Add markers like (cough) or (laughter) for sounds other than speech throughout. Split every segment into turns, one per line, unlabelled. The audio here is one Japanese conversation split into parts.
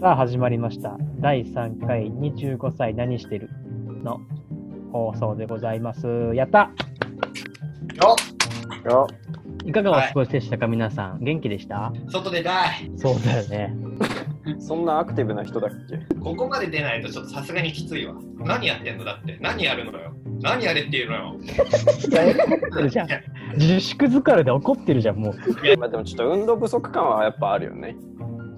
さあ始まりました。第3回25歳何してるの放送でございます。やった
よ
よ
いかがお過ごしでしたか、皆さん。元気でした？
外出たい
そうだよね。(laughs)
そんなアクティブな人だっけ？
ここまで出ないとちょっとさすがにきついわ何やってんのだって何やるのよ何やれっていうのよ
怒ってるじゃん。自粛疲れで怒ってるじゃん、もう。
まあでもちょっと運動不足感はやっぱあるよね。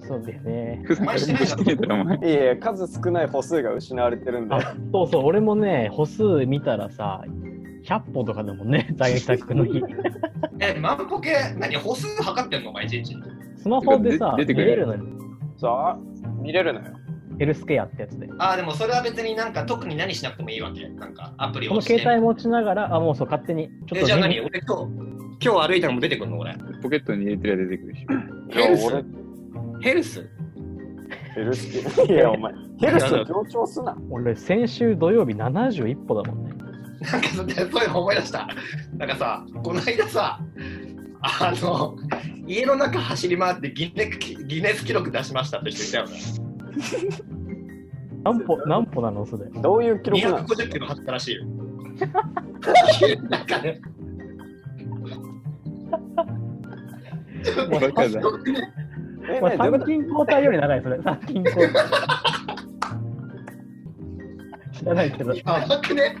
そうだよね。(laughs)
お前してないだろ
してるだろお前
いえいえ、数少ない歩数が失われてるんで。
あそうそう、俺もね、歩数見たらさ、100歩とかだもんね、(laughs) 在宅の日。
え万歩計何歩数測ってんのお前一日
スマホでさ、見
出てくる
れるのよ。
さあ、見れるのよ。
ヘ
ルスケアってやつで。
ああでもそれは別になんか特に何しなくてもいいわけなんかアプリ
この
を押して
携帯持ちながら、あ、もうそう、勝手に。ちょっ
え
と
じゃあ何俺今日今日歩いたのも出てくるの俺
ポケットに入れてりゃ出てくるし。
ヘルス
俺、
ヘルス？
ヘルスケ。いや、お前、ヘルス強調すな。
俺、先週土曜日71歩だもんね。
なんかそそういうの思い出したなんかさこの間さあの家の中走り回ってギネギネス記録出しましたって人いたよね
何歩、何歩なのそれ？
どういう記録なの
？250キロ走ったらしいよ。なんかね、
もう
バカだ。
え、
これ参勤交代より長い、それ。参勤交代。(laughs) 知らないけど。
やばくね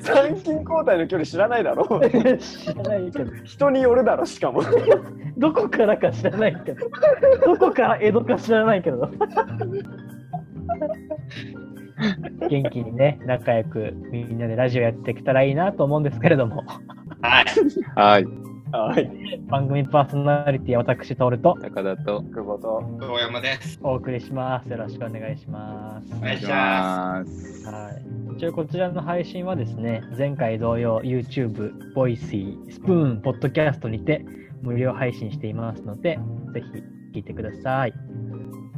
参勤交代の距離知らないだろ
知らないけど。
人によるだろ、しかも。(laughs)
どこからか知らないけど。どこから江戸か知らないけど。元気にね、仲良くみんなでラジオやってきたらいいなと思うんですけれども、
はい。
はい。
はい。
番組パーソナリティは私、徹と
高田と。
久保と。
大山です。
お送りします。よろしくお願いします。
お願いしま
す。
はい、一応こちらの配信はですね、前回同様 YouTube、Voicy、Spoon、Podcast にて無料配信していますので、ぜひ聞いてください。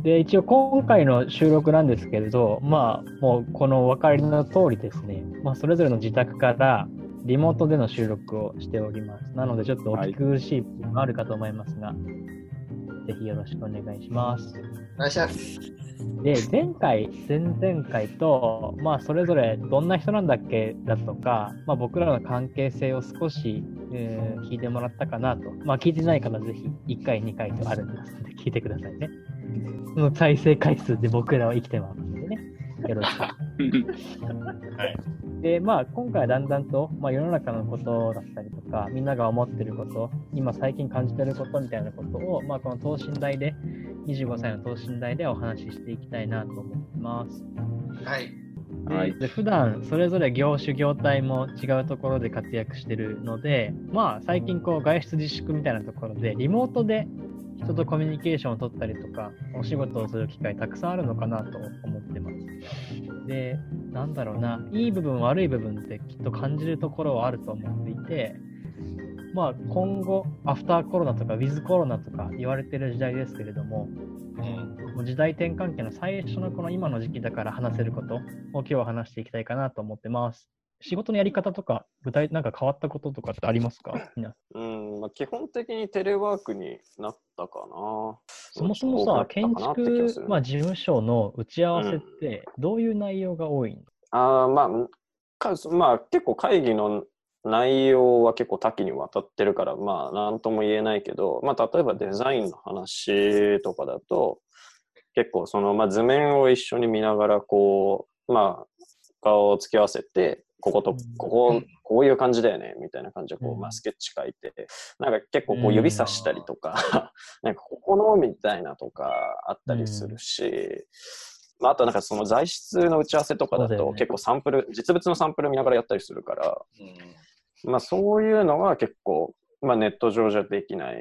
で、一応今回の収録なんですけれど、まあ、もうこのお分かりの通りですね、まあ、それぞれの自宅からリモートでの収録をしております。なので、ちょっとお聞き苦しい部分もあるかと思いますが、ぜひよろしくお願いします。
お願いします。
で、前回、前々回と、まあ、それぞれどんな人なんだっけだとか、まあ、僕らの関係性を少し、えー聞いてもらったかなと。まあ、聞いてない方はぜひ、1回、2回とあるんですので、聞いてくださいね。その再生回数で僕らは生きてます。よろしく。
はい。
で、まあ、今回はだんだんと、まあ、世の中のことだったりとか、みんなが思ってること、今最近感じてることみたいなことを、まあ、この等身大で、25歳の等身大でお話ししていきたいなと思ってます。
はい。
で
はい
で普段それぞれ業種業態も違うところで活躍してるのでまあ最近こう外出自粛みたいなところでリモートで人とコミュニケーションを取ったりとかお仕事をする機会たくさんあるのかなと思ってますでなんだろうないい部分悪い部分ってきっと感じるところはあると思っていてまあ今後アフターコロナとかウィズコロナとか言われてる時代ですけれども
うん。
時代転換期の最初のこの今の時期だから話せることを今日は話していきたいかなと思ってます。仕事のやり方とか、具体なんか変わったこととかってありますか？
うん、まあ、基本的にテレワークになったかな。
そもそもさ、建築、まあ、事務所の打ち合わせってどういう内容が多いの、
あーまあかまあ結構会議の内容は結構多岐にわたってるからまあ何とも言えないけど、まあ、例えばデザインの話とかだと結構その、まあ、図面を一緒に見ながらこうまあ顔を付き合わせてこことこここういう感じだよねみたいな感じでこう、
うん。
まあ、スケッチ書いてなんか結構こう指さしたりとか (laughs) なんかここのみたいなとかあったりするし、まあ、あとなんかその材質の打ち合わせとかだと結構サンプル、実物のサンプル見ながらやったりするから、まあそういうのが結構、まあネット上じゃできない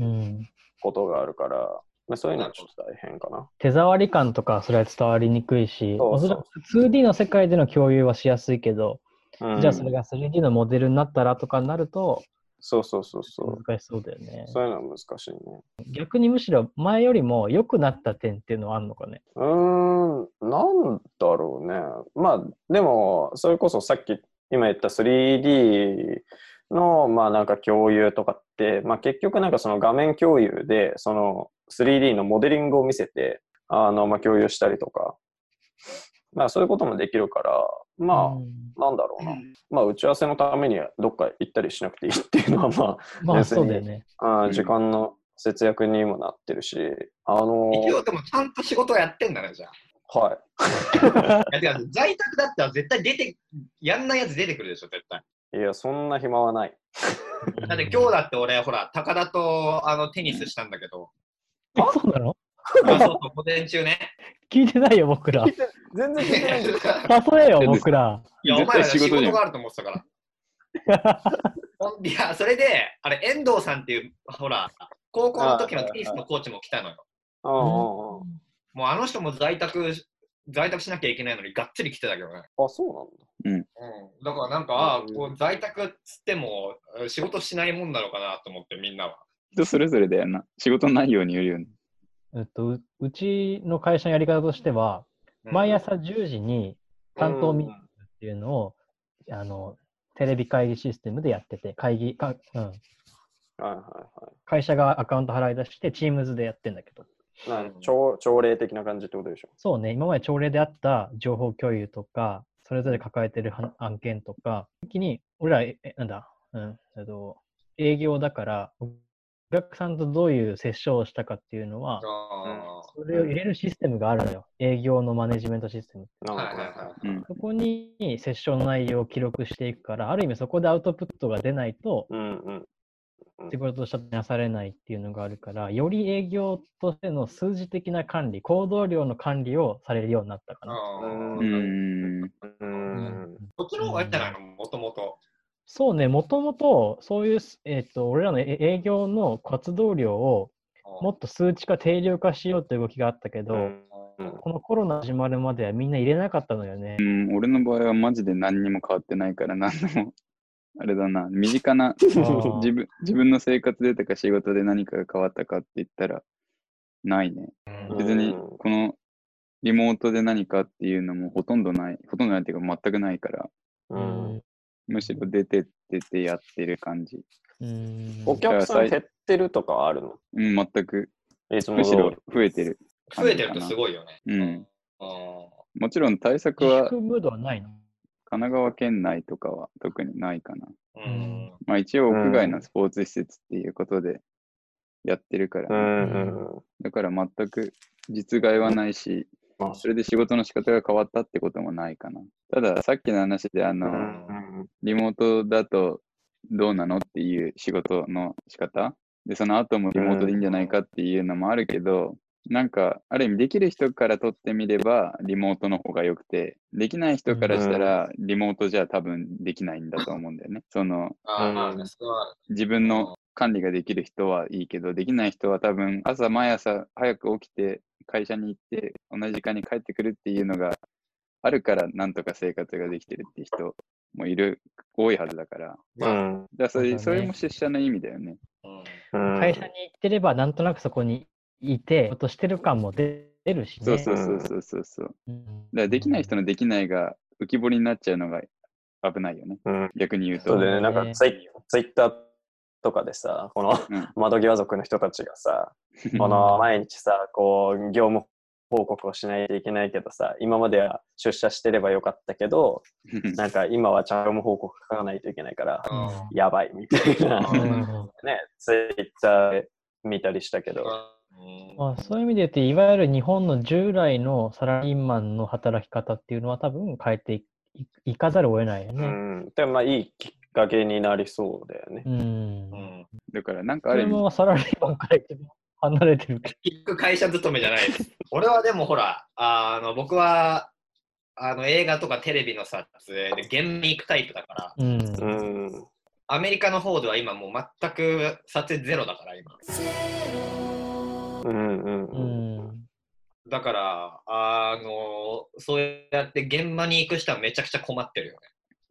うん、
ことがあるから、まあそういうのはちょっと大変かな。
手触り感とかそれは伝わりにくいし、
そうそう
おそらく 2D の世界での共有はしやすいけど、
うん
じゃあそれが 3D のモデルになったらとかになると
そうそうそうそう。
難しそうだよね。
そういうのは難しいね。
逆にむしろ前よりも良くなった点っていうのはあるのかね？
うーん、なんだろうね。まあ、でも、それこそさっき今言った 3D の、まあなんか共有とかって、まあ結局なんかその画面共有で、その 3D のモデリングを見せて、あの、まあ、共有したりとか、まあ、そういうこともできるから、まあ、
うん
なんだろうな。まあ、打ち合わせのためにどっか行ったりしなくていいっていうのは、ま (laughs)
まあ
別に
そうだよね。
時間の節約にもなってるし、あの
一応でもちゃんと仕事をやってんだね、じゃあ。
はい。(laughs)
いや、在宅だったら絶対出て、やんないやつ出てくるでしょ、絶対。
いや、そんな暇はない。
だって今日だって俺、ほら、高田とあのテニスしたんだけど、
えそうなの？
あそうそう、午前中ね。
聞いてないよ、僕ら。
全然聞いてないんです
誘えよ、僕ら。
いや、お
絶
前ら仕
事
があると思ってたから。(laughs) いや、それで、あれ、遠藤さんっていう、ほら、高校の時のテニスのコーチも来たのよ。
うんうんうん。
もうあの人も在宅、在宅しなきゃいけないのにがっつり来てたけどね。
あ、そうなんだ。
うん、だからなんか、こう在宅っつってもえ仕事しないもんなのかなと思ってみんなは。
人それぞれだよな。仕事内容によるよね。
えっと、ううちの会社のやり方としては、
うん
毎朝10時に担当ミーティングっていうのを、あの、テレビ会議システムでやってて、会議か、うん、
はいはいはい。
会社がアカウント払い出して、Teams でやってんだけど、
な朝朝礼的な感じってことでしょ？
そうね、今まで朝礼であった情報共有とか、それぞれ抱えてるは案件とか、一気に、俺ら、ええなんだ、うん、えっと、営業だから、お客さんとどういう接触をしたかっていうのは、
あ
それを入れるシステムがあるのよ。営業のマネジメントシステム。
ー
なんか
はいはいは
うん。
そこにセッションの内容を記録していくから、ある意味そこでアウトプットが出ないと、
うんうん。
仕事としてなされないっていうのがあるから、より営業としての数字的な管理、行動量の管理をされるようになったかな。
あー
うん
うーん。
うん。
こっちの方がいいんじゃないの？もともと。
そうね、もともとそういう、えっと俺らのえ営業の活動量をもっと数値化、定量化しようという動きがあったけど、
うん
このコロナ始まるまではみんな入れなかったのよね
う。ん、俺の場合はマジで何にも変わってないから、何でも、あれだな、身近な (laughs)
ー
自分自分の生活でとか仕事で何かが変わったかって言ったら、ないね。
うん
別に、このリモートで何かっていうのもほとんどない、ほとんどないっていうか全くないから、
うん
むしろ出てっててやってる感じ。
うん
お客さん減ってるとかはあるの？
うん、全く、
いつも
むしろ。増えてる。
増えてるとすごいよね。
うん。
あ
もちろん対策
自
は
粛ムードはないの？
神奈川県内とかは特にないかな。
ーうん。
まあ一応屋外のスポーツ施設っていうことでやってるから、だから全く実害はないし、
まあ
それで仕事の仕方が変わったってこともないかな。たださっきの話であの、
うん。
リモートだとどうなのっていう仕事の仕方。で、その後もリモートでいいんじゃないかっていうのもあるけど、なんか、ある意味できる人からとってみれば、リモートの方が良くて、できない人からしたら、リモートじゃ多分できないんだと思うんだよね。その、自分の管理ができる人はいいけど、できない人は多分、朝毎朝早く起きて、会社に行って、同じ時間に帰ってくるっていうのがあるから、なんとか生活ができてるっていう人もいる、多いはずだから。
まあ
うん。
だそれ
そ
れも出社の意味だよね。
うん。
うん。
会社に行ってれば、なんとなくそこにいて、仕事してる感も出るしね。
そうそうそうそうそうそう。だか
うん
らできない人のできないが浮き彫りになっちゃうのが危ないよね。
うん
逆に言うと。
そうだよね。なんか
ね
ツイツイッターとかでさ、この
うん
窓際族の人たちがさ、(laughs) この毎日さ、こう、業務報告をしないといけないけどさ、今までは出社してればよかったけど、(laughs) なんか今はちゃんと業務報告書かないといけないから、
うん
やばいみたいな、(laughs) ね、ツイッターで見たりしたけど、
うん
まあ、そういう意味で言って、いわゆる日本の従来のサラリーマンの働き方っていうのは多分変えていいいかざるを得ないよ
う
ね。
ん。でもまあいいきっかけになりそうだよね。
うん。
うん
だからなんかある意味、
もサラリーマンから離れてるけ
結局会社勤めじゃないです。(laughs) 俺はでもほら、あの僕はあの映画とかテレビの撮影で現場に行くタイプだから、
ど。うん。
うん。
アメリカの方では今もう全く撮影ゼロだから今。
うんうん
う
うん。
ん。
だから、あのそうやって現場に行く人はめちゃくちゃ困ってるよね、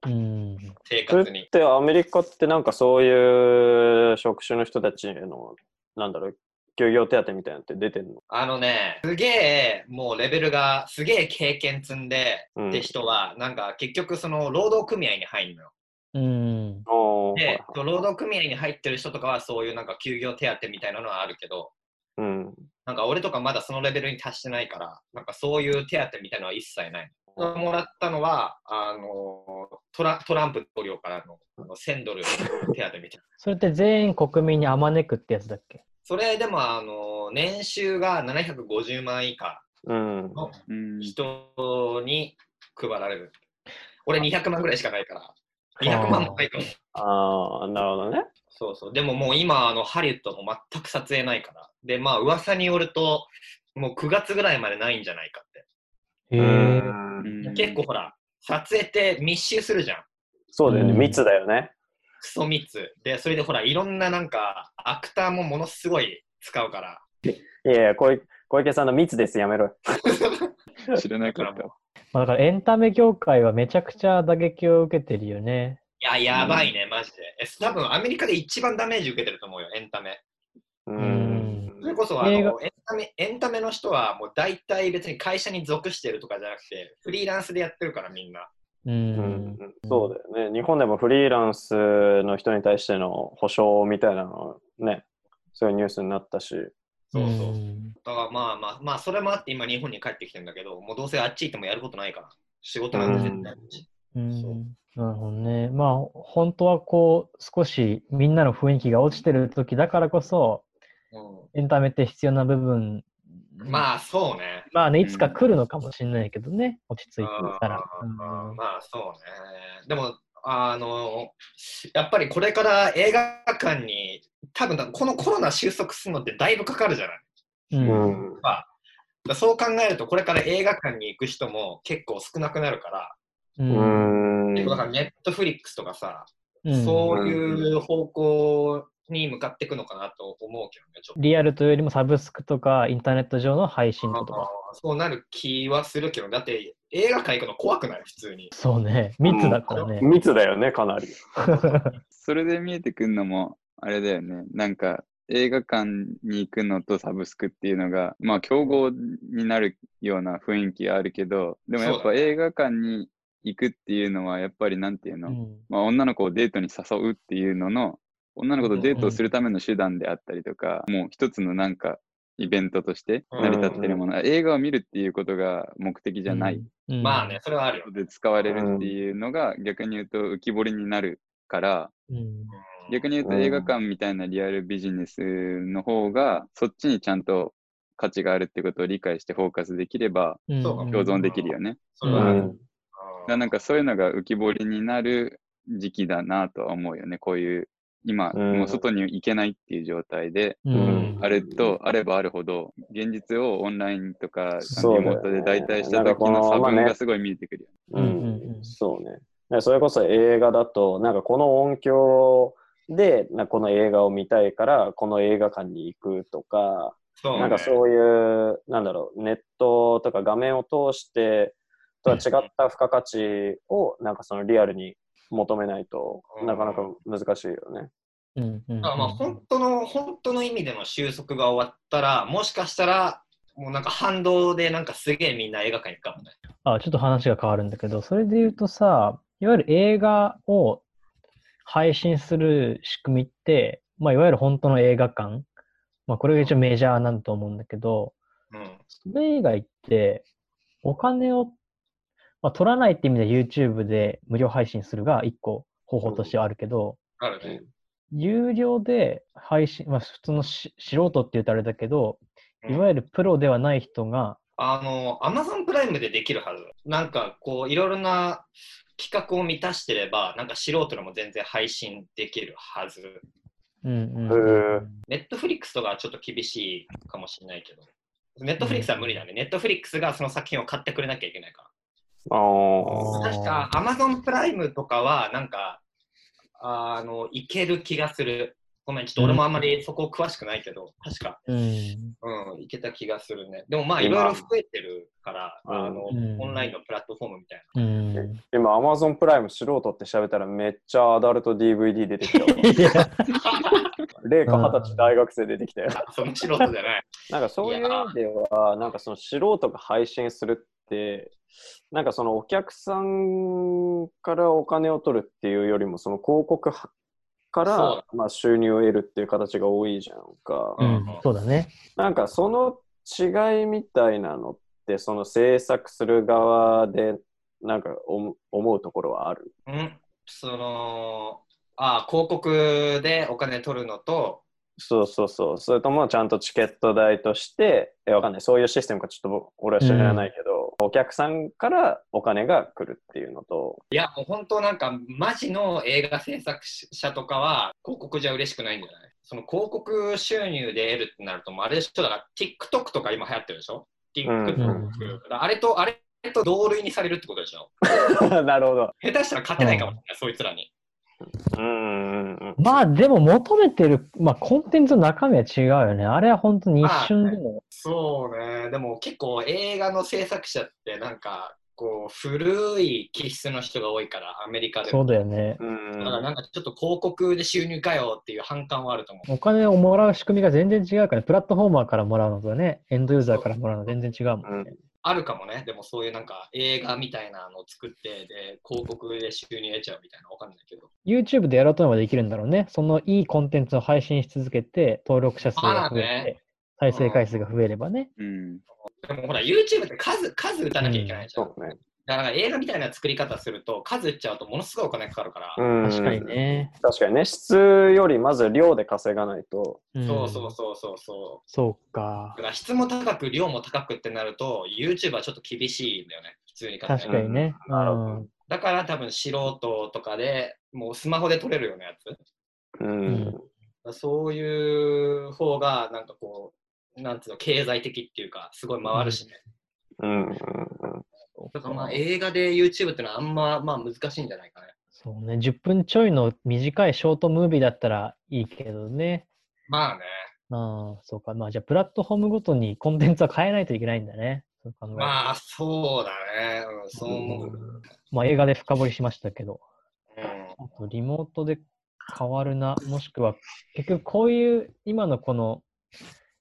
うん。
生活に
っ。てアメリカってなんかそういう職種の人たちへの、なんだろう、休業手当みたいなのって出てんの？
あのね、すげえもうレベルが、すげえ経験積んで
うん
って人は、なんか結局その労働組合に入るのよ。
うん。
で、労働組合に入ってる人とかはそういうなんか休業手当みたいなのはあるけど、
うん。
なんか俺とかまだそのレベルに達してないから、なんかそういう手当みたいなのは一切ない。もらったのは、あのトラトランプ大統領からのあの1000ドル手当みたいな。(laughs)
それって全員国民にあまねくってやつだっけ？
それでも、あの年収が750万以下
うん。
の
うん
人に配られる。俺200万ぐらいしかないから。200万もないかも。
ああ、なるほどね。
そうそう。でももう今、あのハリウッドも全く撮影ないから。で、まあ噂によると、もう9月ぐらいまでないんじゃないかって。結構ほら、撮影って密集するじゃん。
そうだよね。
うん
密だよね。
クソ密。で、それでほら、いろんななんか、アクターもものすごい使うから。
いやいや、小池小池さんの密です。やめろ。(laughs)
知らなかった。
まあ、だからエンタメ業界はめちゃくちゃ打撃を受けてるよね。
いや、やばいね、マジで。え、多分アメリカで一番ダメージ受けてると思うよ、エンタメ。
う
うん
それこそあのエンタメ、エンタメの人はもう大体別に会社に属してるとかじゃなくて、フリーランスでやってるからみんな。
う。
うんんそうだよね。日本でもフリーランスの人に対しての保証みたいなのね、そういうニュースになったし。
そうそう。
ん
だからまあまあ、まあそれもあって今日本に帰ってきてるんだけど、もうどうせあっち行ってもやることないから。仕事なんて絶対。
うん
そう
なるほどね。まあ、本当はこう、少しみんなの雰囲気が落ちてる時だからこそ、エンタメって必要な部分、
うん、まあそうね。
まあね、いつか来るのかもしれないけどね、落ち着いてたら。
あー
うん
まあそうね。でも、あの、やっぱりこれから映画館に、多分このコロナ収束するのってだいぶかかるじゃない。
うん
うん。
まあ、そう考えると、これから映画館に行く人も結構少なくなるから、
う
うん
だからネットフリックスとかさ、
うん
そういう方向に向かっていくのかなと思うけどね、ちょっと。
リアルというよりもサブスクとかインターネット上の配信と
あ
か。
ーそうなる気はするけど、だって映画館行くの怖くない普通に。
そうね、密だからね。
密だよね、かなり。(laughs)
それで見えてくるのも、あれだよね。なんか、映画館に行くのとサブスクっていうのが、まあ、競合になるような雰囲気があるけど、でもやっぱ映画館に行くっていうのは、やっぱりなんていうの、
うん
まあ、女の子をデートに誘うっていうのの、女の子とデートをするための手段であったりとか、もう一つのなんか、イベントとして成り立ってるもの、映画を見るっていうことが目的じゃない。
うん
まあね、それはあるよ。
で使われるっていうのが逆に言うと浮き彫りになるから、
うん。
逆に言うと
うん
映画館みたいなリアルビジネスの方が、そっちにちゃんと価値があるってことを理解してフォーカスできれば共存できるよね。なんかそういうのが浮き彫りになる時期だなとは思うよね。こういう、今、
うん。
もう外に行けないっていう状態で、
うん。
あれとあればあるほど、現実をオンラインとか、リモートで代替した
なんかこの
時の差分がすごい見えてくるよね。
う
うん。うん。うん
ん、そうね。でそれこそ映画だと、なんかこの音響で、この映画を見たいから、この映画館に行くとか、
そうね。
なんかそういう、なんだろう、ネットとか画面を通して、とは違った付加価値を、なんかそのリアルに求めないと
うん
なかなか難しいよね。
うんうん
あまあ、本当の、本当の意味での収束が終わったら、もしかしたら、もうなんか反動でなんかすげえみんな映画館行くかもね。
あ、ちょっと話が変わるんだけど、それで言うとさ、いわゆる映画を配信する仕組みって、まあ、いわゆる本当の映画館、まあ、これが一応メジャーなんだと思うんだけど、
うん。
それ以外って、お金を、まあ、取らないって意味で YouTube で無料配信するが一個方法としてはあるけど、
あるね。
有料で配信、まあ、普通のし素人って言うとあれだけど、
うん
いわゆるプロではない人が、
あの、アマゾンプライムでできるはず。なんかこう、いろいろな企画を満たしてれば、なんか素人でも全然配信できるはず。
うんうん
ネットフリックスとかはちょっと厳しいかもしれないけど、ネットフリックスは無理だね。ネットフリックスがその作品を買ってくれなきゃいけないから。確か、アマゾンプライムとかは、なんか、あの、いける気がする。ごめん、ちょっと俺もあんまりそこ詳しくないけど、確か、
うん
うん、いけた気がするね。でもまあ、い
今
ろいろ増えてるから、
うん
あの、
うん
オンラインのプラットフォームみたい
うん
今、Amazon プライム素人って調べたらめっちゃアダルト DVD 出てきた (laughs) レイカ二十歳大学生出てきたよ。
な。(laughs) その素人じゃない。
なんかそういう意味では、なんかその素人が配信するって、なんかそのお客さんからお金を取るっていうよりも、その広告はから
そ、
まあ、収入を得るっていう形が多いじゃんか。
そうだね。
なんかその違いみたいなのって、その制作する側でなんかお思うところはある？
うん、その、あ広告でお金取るのと、
そうそうそう。それともちゃんとチケット代として、えわかんない。そういうシステムかちょっと僕俺は知らないけど、お客さんからお金が来るっていうのと、
いや、もう本当なんか、マジの映画制作者とかは、広告じゃ嬉しくないんじゃない？その広告収入で得るってなると、もうあれでしょ、だから TikTok とか今流行ってるでしょ ?TikTok、
うん
あれと、あれと同類にされるってことでしょ？(laughs)
なるほど。
下手したら勝てないかもしれない、そいつらに。
うんうんうん。
まあでも求めてる、まあコンテンツの中身は違うよね。あれは本当に一瞬でも。
そうね、でも結構映画の制作者ってなんか、こう、古い気質の人が多いから、アメリカでも。
そうだよね。
うん
だからなんかちょっと広告で収入かよっていう反感はあると思う。
お金をもらう仕組みが全然違うから、プラットフォーマーからもらうのとね、エンドユーザーからもらうの全然違うもんね。
あるかもね、でもそういうなんか映画みたいなのを作って、で、広告で収入得ちゃうみたいなわかんないけど。
YouTube でやろうと思えばできるんだろうね。そのいいコンテンツを配信し続けて、登録者数が増え
まあね
て、再生回数が増えればね。
うん。
でもほら、YouTube って数、数打たなきゃいけないじゃん。
そうね。
だから映画みたいな作り方すると、数打っちゃうとものすごいお金かかるから。
うん
確かに。ね。
確かにね、質よりまず量で稼がないと。
ん
そうそうそうそうそう。
そうか
だ。から質も高く、量も高くってなると、YouTube はちょっと厳しいんだよね、普通に考え
確かにね。
うんなるほど
うん
だから多分素人とかでもうスマホで撮れるようなやつ。
うん。
そういう方が、なんかこう、なんつうの、経済的っていうか、すごい回るしね。
うん。うん。
だからまあ映画で YouTube ってのはあんま、まあ難しいんじゃないかね。
そうね。10分ちょいの短いショートムービーだったらいいけどね。
まあね。
ああ、そうか。まあじゃあ、プラットフォームごとにコンテンツは変えないといけないんだね。
まあそうだね。うん、そう思う。
まあ映画で深掘りしましたけど。
うん。
あとリモートで変わるな、もしくは結局こういう今のこの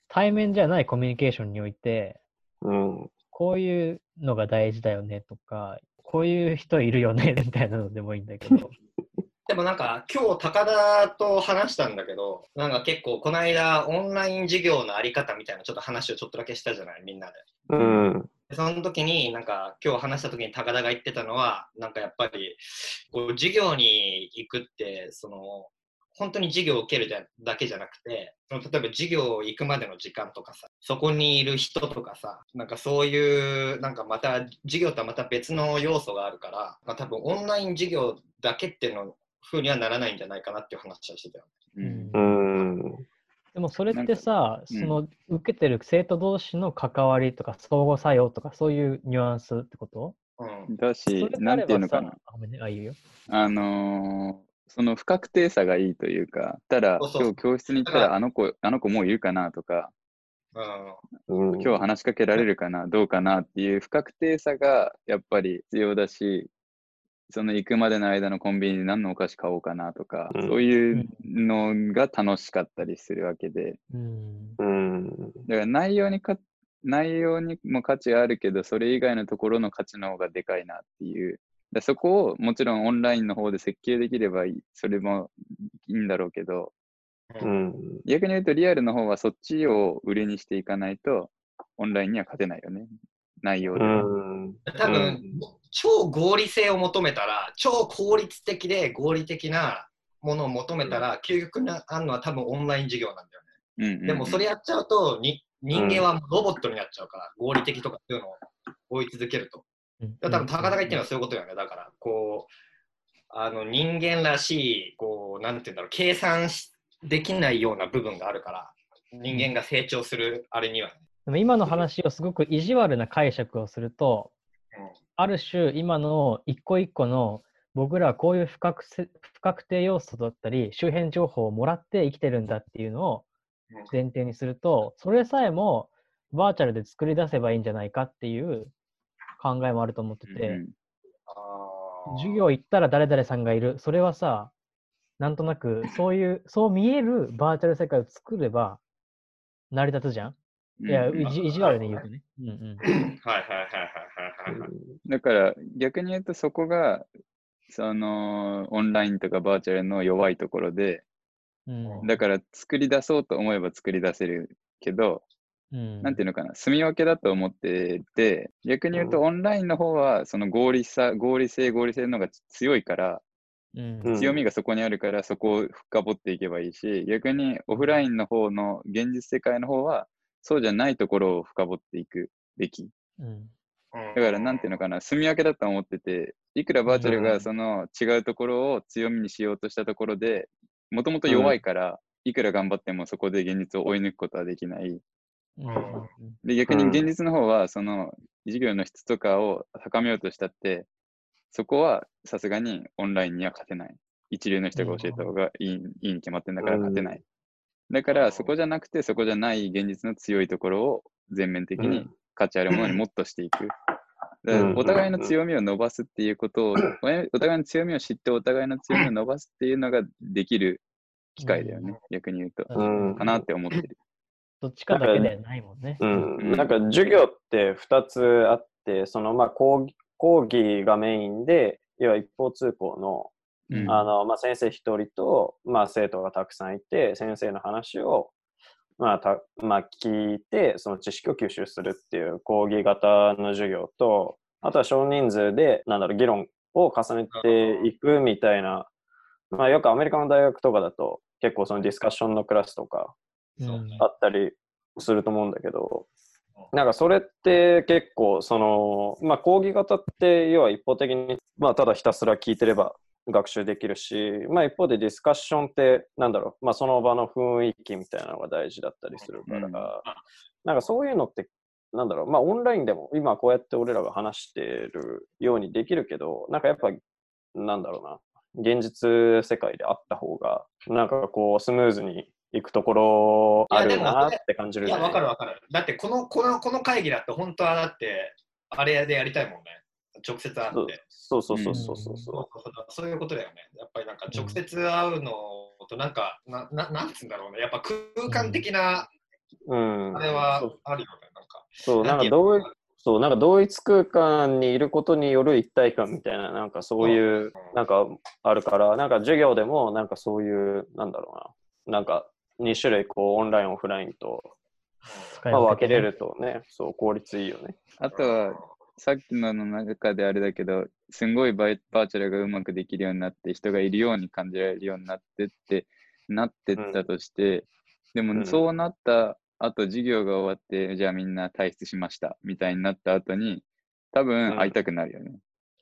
対面じゃないコミュニケーションにおいて、
うん。
こういうのが大事だよねとか、こういう人いるよね (laughs) みたいなのでもいいんだけど。(laughs)
でもなんか今日高田と話したんだけど、なんか結構この間オンライン授業のあり方みたいなちょっと話をちょっとだけしたじゃないみんなで。
うん。
でその時になんか今日話した時に高田が言ってたのはなんかやっぱりこう授業に行くってその本当に授業を受けるだだけじゃなくてその例えば授業行くまでの時間とかさそこにいる人とかさなんかそういうなんかまた授業とはまた別の要素があるから、まあ、多分オンライン授業だけっていうの風にはならないんじゃないかなっていう話をしてたよ。
う
うん
ん。
うん。
でもそれってさ、
うん
その受けてる生徒同士の関わりとか相互作用とかそういうニュアンスってこと？
うん、
だしなん
ればさ
ていうのかな。
あ、あ、いいよ。
あのーその不確定さがいいというか、ただ、
そうそう
今日教室に行った
ら
あの子、あの子もういるかなとか、
うん
うん。
今日話しかけられるかな、どうかなっていう不確定さがやっぱり必要だし、その行くまでの間のコンビニで何のお菓子買おうかなとか、
うん
そういうのが楽しかったりするわけで、
うん。
うん。
だから内容にか内容にも価値はあるけど、それ以外のところの価値の方がでかいなっていう。だそこをもちろんオンラインの方で設計できればいいそれもいいんだろうけど、
うん。
逆に言うとリアルの方はそっちを売りにしていかないと、オンラインには勝てないよね。内容で
う
は。
ん。
多分、超合理性を求めたら、超効率的で合理的なものを求めたら、究極にあるのは多分オンライン授業なんだよね。
うんうんうん
でもそれやっちゃうと、に人間はロボットになっちゃうから、合理的とかっていうのを追い続けると。だから多分高田が言ってるのはそういうことよね。だから、こう、あの人間らしい、こう、なんていうんだろう、計算しできないような部分があるから、人間が成長するあれにはね。
でも今の話をすごく意地悪な解釈をすると、
うん
ある種今の一個一個の僕らはこういう不確せ不確定要素だったり周辺情報をもらって生きてるんだっていうのを
うん
前提にするとそれさえもバーチャルで作り出せばいいんじゃないかっていう考えもあると思ってて、授業行ったら誰々さんがいるそれはさなんとなくそういうそう見えるバーチャル世界を作れば成り立つじゃんいや、
うん
意地悪で言うとね。うんうん。
はいはいはいはいはいはいはい。
だから逆に言うとそこがその、オンラインとかバーチャルの弱いところで、
うん。
だから作り出そうと思えば作り出せるけど、
うん。
なんていうのかな、住み分けだと思ってて、逆に言うとオンラインの方は、その合理さ、合理性、合理性の方が強いから、
うん。
うん
強みがそこにあるから、そこを深掘っていけばいいし、逆にオフラインの方の現実世界の方は、そうじゃないところを深掘っていくべき。
うん。
だから、なんていうのかな、住み分けだと思ってて、いくらバーチャル
うん
がその違うところを強みにしようとしたところで、もともと弱いから、いくら頑張ってもそこで現実を追い抜くことはできない。
うん。
で、逆に
うん
現実の方は、その授業の質とかを高めようとしたって、そこはさすがにオンラインには勝てない。一流の人が教えた方がいい,、いいに決まってんだから勝てない。だから、そこじゃなくて、そこじゃない現実の強いところを全面的に価値あるものにもっとしていく。お互いの強みを伸ばすっていうことを、お互いの強みを知って、お互いの強みを伸ばすっていうのができる機会だよね、逆に言うと。
うん
かなって思ってる。
どっちかだけではないもんね。
うん。
うん。
なんか授業って2つあって、そのまあ講義講義がメインで、要は一方通行の
うん。
あのまあ、先生一人と、まあ、生徒がたくさんいて、先生の話を、まあたまあ、聞いて、その知識を吸収するっていう講義型の授業と、あとは少人数で、なんだろう、議論を重ねていくみたいな、まあ、よくアメリカの大学とかだと、結構そのディスカッションのクラスとか
うん
あったりすると思うんだけど、なんかそれって結構その、まあ講義型って要は一方的に、まあただひたすら聞いてれば学習できるし、まあ一方でディスカッションってなんだろう、まあその場の雰囲気みたいなのが大事だったりするから、
うん。
なんかそういうのってなんだろう、まあオンラインでも今こうやって俺らが話してるようにできるけど、なんかやっぱなんだろうな、現実世界であった方が、なんかこうスムーズにいくところあるなって感じる、
いや、わかるわかる。だってこの、この、この会議だって本当はだって、あれでやりたいもんね。直接会って。
そうそうそうそうそう
そ
そう
そうそういうことだよね。やっぱりなんか直接会うのとなんか、なななんつうんだろうね。やっぱ空間的な
う。うん。
あれはあるよね。なんか。
そう、なんか同一、そう、なんか同一空間にいることによる一体感みたいな、なんかそういう、なんかあるから、なんか授業でも、なんかそういう、なんだろうな、なんか2種類、こう、オンライン、オフラインと、まあ、分けれるとね、そう、効率いいよね。
あとは、さっきのの中であれだけど、すんごいバイバーチャルがうまくできるようになって、人がいるように感じられるようになってって、なってったとして、で
うん
もそうなった後、授業が終わって、じゃあみんな退出しました、みたいになった後に、多
うん
分会いたくなるよね。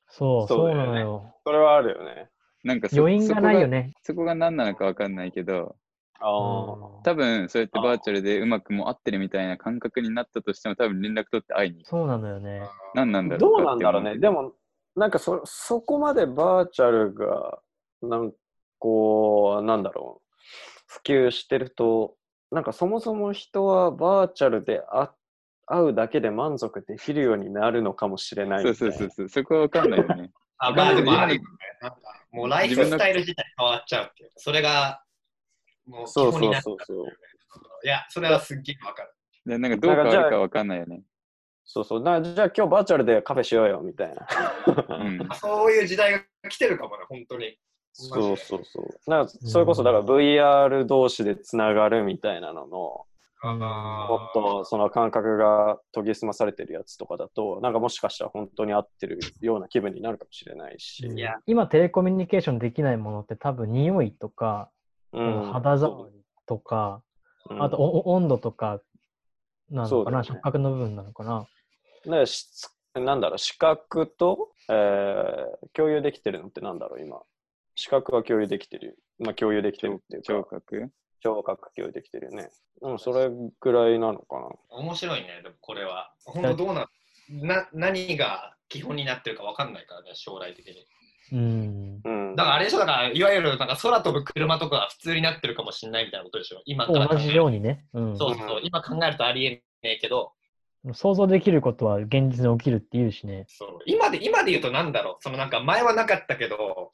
そう、そう
そうだよね
なのよ。
それはあるよね。
なんかそ
余韻がないよ
そ
ね。
そこが何なのかわかんないけど、
ああ。
多分そうやってバーチャルでうまくも合ってるみたいな感覚になったとしても、多分連絡取って会いに行く。
そうなのよね。
何なんだろう
どう
か
なんだろうね。でも、なんかそ、そこまでバーチャルが、なんこう、なんだろう、普及してると、なんかそもそも人はバーチャルで会会うだけで満足できるようになるのかもしれない
そう。そうそうそう、そこはわかんないよね。
あ、まあでもあるよね。なんか、もうライフスタイル自体変わっちゃうっていう。それが、もう基
そうそう
本になっちゃ
そうそう。
いや、それはすっげえわかる。
でなんかどう変わるかわかんないよね。
そうそう。だからじゃあ今日バーチャルでカフェしようよみたいな。
うん。(laughs)
そういう時代が来てるかもね、本当に。
そうそうそう。なんかそれこそだから VR 同士でつながるみたいなのの、もっとその感覚が研ぎ澄まされてるやつとかだと、なんかもしかしたら本当に合ってるような気分になるかもしれないし。
いや
今テレコミュニケーションできないものって多分匂いとか、
うん
肌触りとか、
うん
あとお温度とかなのかな、
ね
触覚の部分なのかな？
なんだろう、視覚と、えー共有できてるのってなんだろう、今。視覚は共有できてる。まあ共有できてるっていうか、
聴覚？
聴覚共有できてるよね。うん、それぐらいなのかな。
面白いね、でもこれは。本当どうなな何が基本になってるかわかんないからね、将来的に。
うん。
うん。
だからあれでしょ、だからいわゆるなんか空飛ぶ車とかが普通になってるかもしれないみたいなことでしょ。今から考
同じ
える
ようにね。うん。
そうそうそう、今考えるとありえねえけど、
想像できることは現実に起きるっていうしね。
そう今で今で言うとなんだろう、そのなんか前はなかったけど、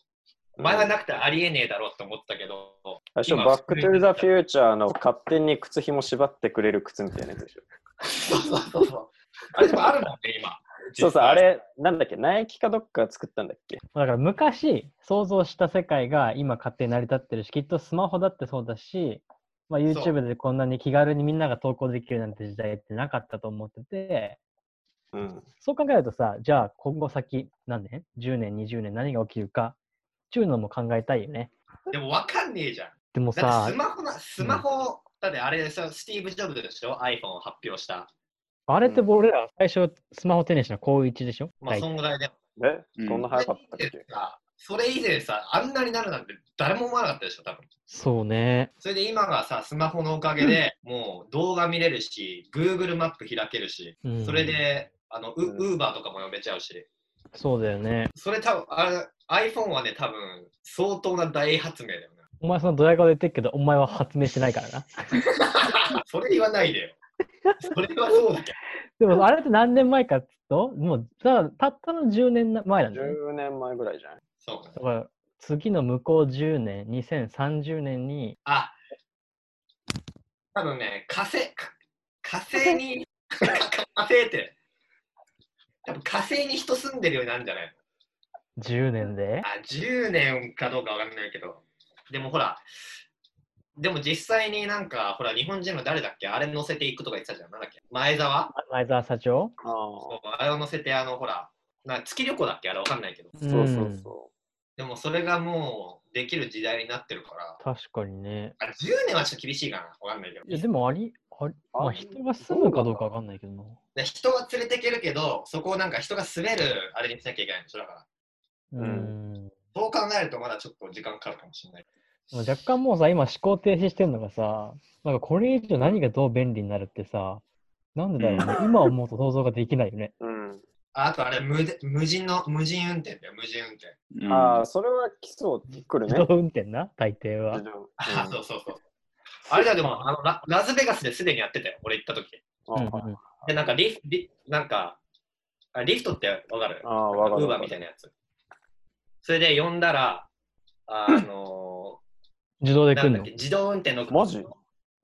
前はなくてありえねえだろうって思ったけど、
あれでしょ
今
バックトゥーザフューチャーの勝手に靴紐縛ってくれる靴みたいなやつでしょ。
そうそうそうそう。あれでもあるもんね、今。
そうそう、あれ、なんだっけ、ナイキかどっか作ったんだっけ？
だから昔想像した世界が今勝手に成り立ってるし、きっとスマホだってそうだし、まあ、YouTube でこんなに気軽にみんなが投稿できるなんて時代ってなかったと思ってて、
うん。
そう考えるとさ、じゃあ今後先何年 ?10 年、20年何が起きるかっていうのも考えたいよね。
でもわかんねえじゃん。
でもさ
ス、マホな、スマホ、だってあれさ、スティーブ・ジョブズでしょ ?iPhone を発表した。
あれって俺ら最初スマホ手にしたの高1でしょ、
まあ、
大
そんぐらいで。
え、
うん
そんな早かったっけ、
さそれ以前さ、あんなになるなんて誰も思わなかったでしょ、多分。
そうね。
それで今がさ、スマホのおかげで、もう動画見れるし、Google マップ開けるし、
うん
それで、あの、ウ
うん
ウーバーとかも読めちゃうし、
そうだよね。
それ多分あれ iPhone はね、多分相当な大発明だよな。
お前そのドヤ顔で言ってるけど、お前は発明してないからな。
それ言わないでよ。それはそうだけ
でもあれって何年前かっつうと、もうたたったの10年前なんだよね。
10年前ぐらいじゃない？
ど。そう
だか。ら次の向こう10年、2030年に、
あ、多分ね、火星、か火星に、(laughs) 火星って、多分火星に人住んでるようになるんじゃない
10年で？
あ、10年かどうかわかんないけど、でもほら、でも実際になんか、ほら、日本人の誰だっけ？あれ乗せていくとか言ってたじゃん。なんだっけ？前澤？
前澤社長？
あ
そうあれを乗せて、あの、ほら、な月旅行だっけ？あれわかんないけど。
あ、そうそう
うん
そ
でもそれがもうできる時代になってるから、
確かにね。
あ10年はちょっと厳しいかな？わかんないけど。
いや、でもあり、ありまあ、
あ
人が住むかどうかわかんないけどな。
で人は連れていけるけど、そこをなんか人が滑るあれにしなきゃいけないんでしょ？だから。
う
うん
ん。
そう考えるとまだちょっと時間かかるかもしれない。
若干もうさ、今思考停止してるのがさ、なんかこれ以上何がどう便利になるってさ、なんでだろうね。今思うと想像ができないよね。
う。うん。
ああとあれ無で、無人の、無人運転だよ、無人運転。
うん
ああ、それは来そう、来るね
自。動運転な、大抵は
自。動
あそうそうそう。あれだ、でもあのラ、ラズベガスですでにやってたよ、俺行った時。
うん
うんうん
で、なんかリフリ、なんか、あリフトってわかる？
ああ、わかる。
ウーバーみたいなやつ。それで呼んだら、あの
自動で来るの？
なんだっけ、。自動運転の、
マジ？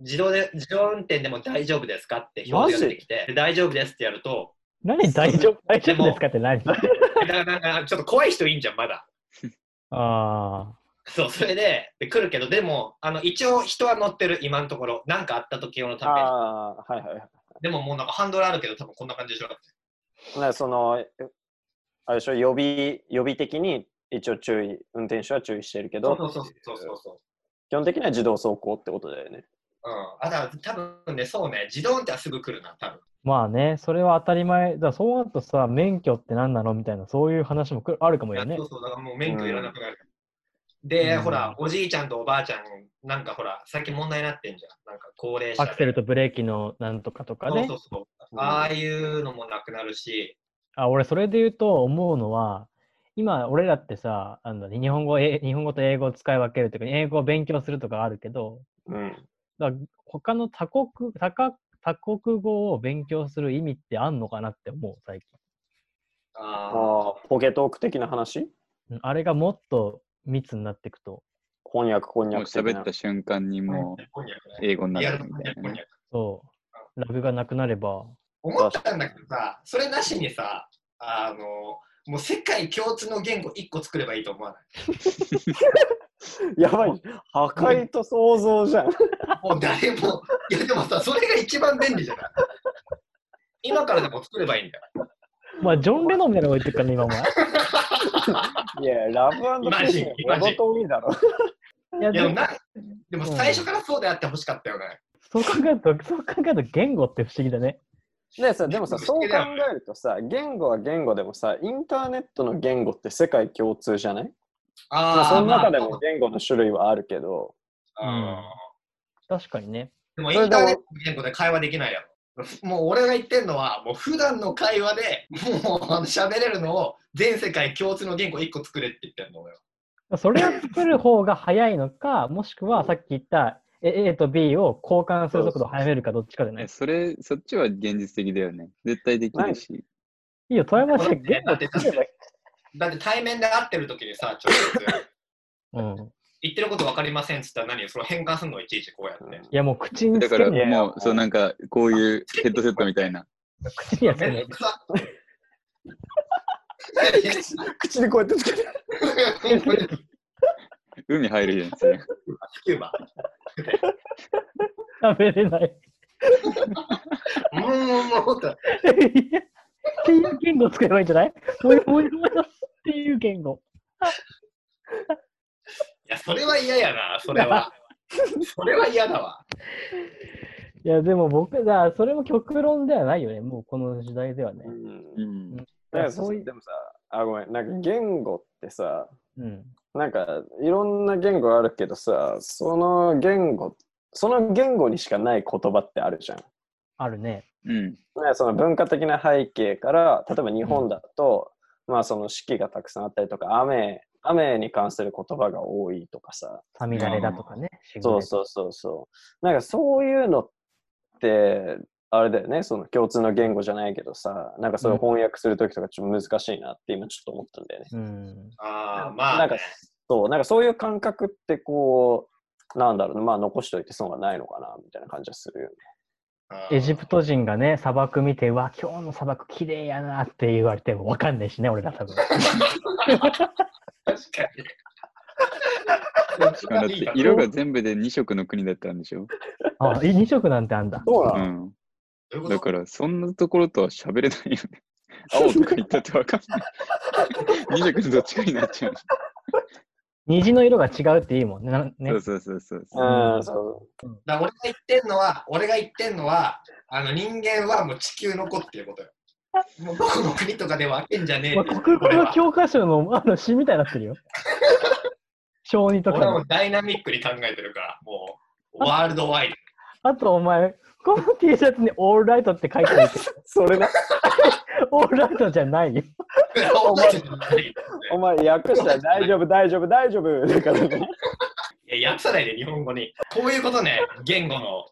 自動で、自動運転でも大丈夫ですかって表示が出てきて、で大丈夫ですってやると、
何？大丈夫？大丈夫ですかって何？
だからなんかちょっと怖い人いいんじゃん、まだ。
あ
そう、それでで来るけど、でも、あの一応人は乗ってる、今のところ。なんかあった時用のために。
ああ、はいはいはい。
でももうなんかハンドルあるけど、多分こんな感じでしょ。
ね、その、えあれでしょ、予備、予備的に一応注意、運転手は注意してるけど、
そうそうそうそうそうそう。
基本的には自動走行ってことだよね。
うん。あ、だ多分ね、そうね、自動運転はすぐ来るな、多分。
あ。まあね、それは当たり前。だそうなるとさ、免許って何なの？みたいな、そういう話もくるあるかもよね
そ。うそう、だからもう免許いらなくなる。で、
うん
ほら、おじいちゃんとおばあちゃん、なんかほら、最近問題になってんじゃん。なんか高齢者で。
アクセルとブレーキのなんとかとかね
そうそ。うそう。ああいうのもなくなるし、
あ、俺それで言うと思うのは、今俺らってさ、あの日本語え日本語と英語を使い分けるとか、英語を勉強するとかあるけど、
うん。
だ他の多国多か多国語を勉強する意味ってあんのかなって思う、最近。
あ
ああ、ポケトーク的な話？
うんあれがもっと密になっていくと、
翻訳、翻
もう
訳的な。
喋った。瞬間にもう英語になるみたいな。
そう、ラグがなくなれば、
思ったんだけどさ、それなしにさ、あの、もう世界共通の言語1個作ればいいと思わない？
やばい。破壊と想像じゃん。
もう誰も、いやでもさ、それが一番便利じゃない？今からでも作ればいいんだよ。
まあ、ジョン・レノンみたいなの置いてるからね、今お前。
いや、ラブピースのと海だろ。
いやでも
いやでもな、でも最初からそうであってほしかったよね。
そう考えると、そう考えると言語って不思議だね。
ねさ、でもさ、
不
そう考えるとさ、言語は言語でもさ、インターネットの言語って世界共通じゃない？まあ、その中でも言語の種類はあるけど、
あ
確かにね。
ーでもインターネットの言語で会話できないやろ。もう俺が言ってんのは、もう普段の会話でもうあの喋れるのを全世界共通の言語1個作れって言ってんの俺は。
それを作る方が早いのか、もしくはさっき言ったえ A と B を交換する速度を速めるかどっちかじゃない？
えそれ、そっちは現実的だよね。絶対できるし。
いいよ、富山市
だって
言語作ればいい。
だって対面で会ってる時にさ、直接 (laughs)
うん。
言ってること分かりませんっつったら何それ変換するのいちいちこうやって。
いや、もう口に
だからもう、そうなんか、こういうヘッドセットみたいな。
口にはつけない (laughs)
口でこうやってつけて。(laughs)
海入るやん、それ。
スキューバ。
食べれない。
もうもうもうと。
っていう言語を使えばいいんじゃない？もよもよもよっていう言語。
いや、それは嫌やな、それは。(laughs) それは嫌だわ。
いや、でも僕だ、それも極論ではないよね、もうこの時代ではね。
うん。
だから
そういう
でもさ、あ、ごめん、なんか言語ってさ、
うん。
なんかいろんな言語あるけどさ、その言語、その言語にしかない言葉ってあるじゃん。
あるね。
うん。
ねその文化的な背景から、例えば日本だと、まあその四季がたくさんあったりとか、雨、雨に関する言葉が多いとかさ、
さみだれだとかね。
そうそうそうそう。なんかそういうのって、あれだよね、その共通の言語じゃないけどさ、なんかそれを翻訳するときとかちょっと難しいなって今ちょっと思ったんだよね。
う。うん。
ああ、まあ、
なんか
ね。
そう、なんかそういう感覚ってこう、なんだろうな、まあ残しといて損はないのかな、みたいな感じはするよね。
エジプト人がね、砂漠見て、うわ、今日の砂漠綺麗やなって言われてもわかんないしね、俺ら多分。
確か
しかもだって色が全部で2色の国だったんでしょ？
あ、え2色なんてあんだ。
そうなの、
うん。
どういう
だから、そんなところとは喋れないよね。(laughs) 青とか言ったってわかんない。(laughs) 2色のどっちかになっちゃう。
虹の色が違うっていいもんね。なね
そうそうそうそう。
うん、そ
だから俺が言ってんのは、俺が言ってんのは、あの人間はもう地球の子っていうことよ。もうどこの国とかで分けんじゃねえ
まあ、国語の教科書のあの詩みたいになってるよ。(laughs) 小児と
俺はも
か
うダイナミックに考えてるから、もうワールドワイ
あとお前、この T シャツにオールライトって書いてあるけど、
う。(laughs) それな。
オールライトじゃないよ。
ド。
おお前、訳したら大丈夫、大丈夫、大丈夫。だからね。
いや、訳さないで日本語に。こういうことね、言語の、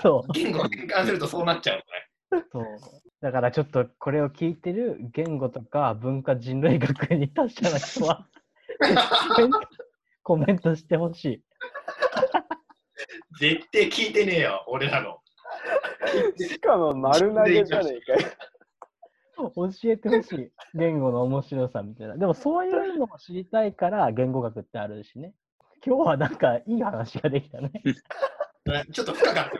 そう。
言語を変換するとそうなっちゃう。
そうだからちょっとこれを聞いてる言語とか文化人類学に達者な人は (laughs) コメントしてほしい。
絶対聞いてねえよ、俺らの。
しかも丸投げじゃねえかよ。
教えてほしい。言語の面白さみたいな。でもそういうのを知りたいから言語学ってあるしね。今日はなんかいい話ができたね。
ちょっと深かった。
え、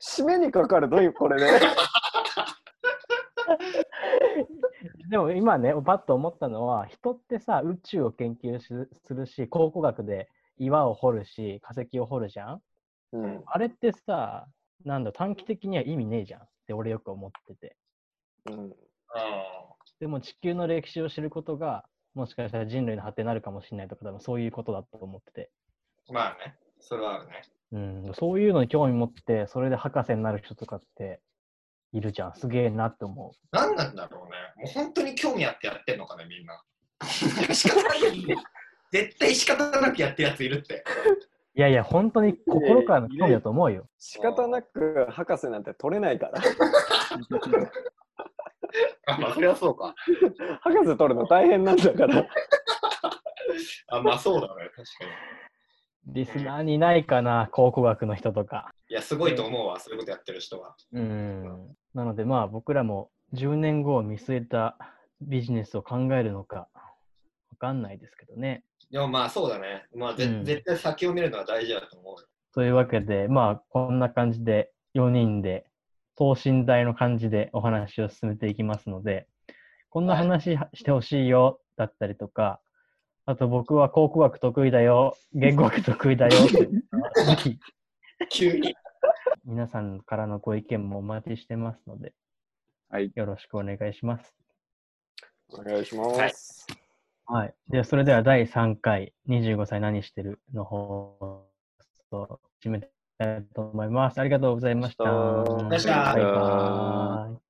締めにかかるどういうこれね。(laughs)
でも今ね、パッと思ったのは、人ってさ、宇宙を研究しするし、考古学で岩を掘るし、化石を掘るじゃん
うん。
あれってさ、なんだ、短期的には意味ねえじゃんって俺よく思ってて。
うん。
でも地球の歴史を知ることが、もしかしたら人類の発展になるかもしれないとか、多分そういうことだと思ってて。
うんまあね、それはあるね。
うん、そういうのに興味持って、それで博士になる人とかっているじゃん。すげえなって思う。
何なんだろうね。もう本当に興味あってやってんのかね、みんな。(laughs) 仕方ないよね絶対仕方なくやってるやついるって。
いやいや、本当に心からの興味だと思うよ。
仕方なく博士なんて取れないから。(laughs)
あ、まあそれはそうか。(laughs)
博士取るの大変なんだから。(laughs)
あ、まあそうだね、確かに。
リスナーにいないかな、考古学の人とか。
いや、すごいと思うわ、そういうことやってる人は。
うん。なのでまあ僕らも10年後を見据えたビジネスを考えるのか、わかんないですけどね。
でもまあそうだね。まあ、ぜ
うん
絶対先を見るのは大事だと思うよ。
というわけで、まあこんな感じで4人で等身大の感じでお話を進めていきますので、こんな話してほしいよだったりとか、あと僕は考古学得意だよ、言語学得意だよ (laughs)
急に。
皆さんからのご意見もお待ちしてますので、
はい。
よろしくお願いします。
お願いします。
はい。では、それでは第3回、25歳何してるの方を締めたいと思います。ありがとうございました。
ありがとうございま
した
バイバーイ。